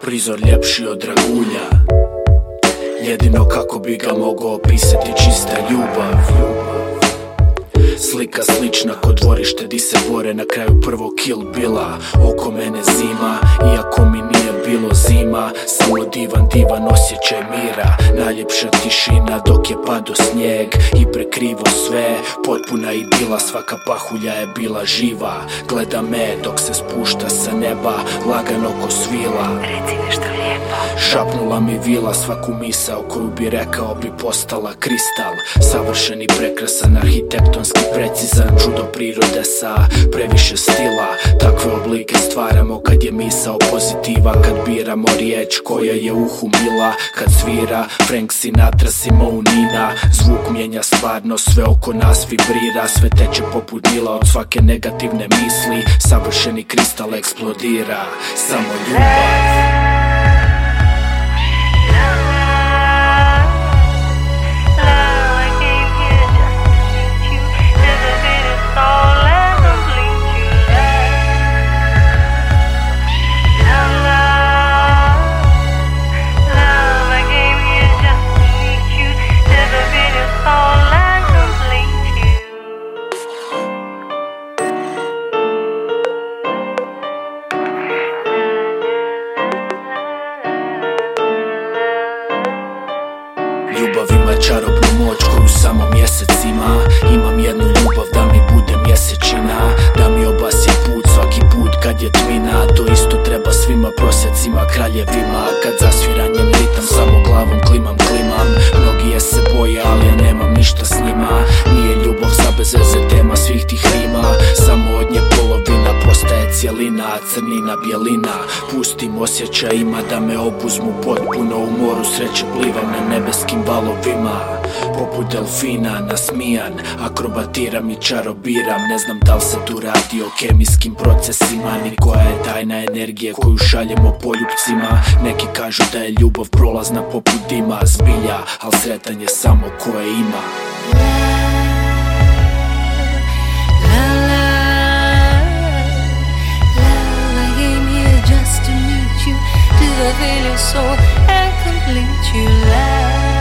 Prizor ljepši od dragulja. Jedino kako bi ga mogao opisati čista ljubav. Slika slična kod dvorište di se bore na kraju prvog kill bila Oko mene zima, iako mi nije bilo zima Samo divan, divan osjećaj mira. Najljepša tišina dok je pado snijeg I prekrivo sve, potpuna idila Svaka pahulja je bila živa. Gleda me dok se spušta sa neba Lagano ko svila. Reci nešto lijepo. Šapnula mi vila svaku misao koju bi rekao bi postala kristal. Savršen i prekrasan arhitektonski precizan Čudo prirode sa previše stila. Takve oblike stvaramo kad je misao pozitiva Kad biramo riječ koja je uhu mila. Kad svira Frank Sinatra Simonina. Zvuk mijenja stvarno sve oko nas vibrira. Sve teče poput nila od svake negativne misli. Savršeni kristal eksplodira. Samo ljubav Ljubav ima čarobnu moć koju samo mjesec ima. Imam jednu ljubav da mi bude mjesečina Da mi obasje put svaki put kad je tvina To isto treba svima prosjecima, kraljevima. Kad zasviranjem ritam samo glavom klimam, klimam. Mnogi je se boje ali ja nemam ništa s njima. Nije ljubav za bez cijelina crnina bjelina. Pustim osjećajima da me obuzmu potpuno U moru. Sreće plivam na nebeskim valovima. Poput delfina nasmijan Akrobatiram i čarobiram. Ne znam da li se tu radi o kemijskim procesima Ni koja je tajna energije koju šaljemo poljupcima. Neki kažu da je ljubav prolazna poput dima Zbilja, al sretan je samo koje ima reveal your soul and é complete your life.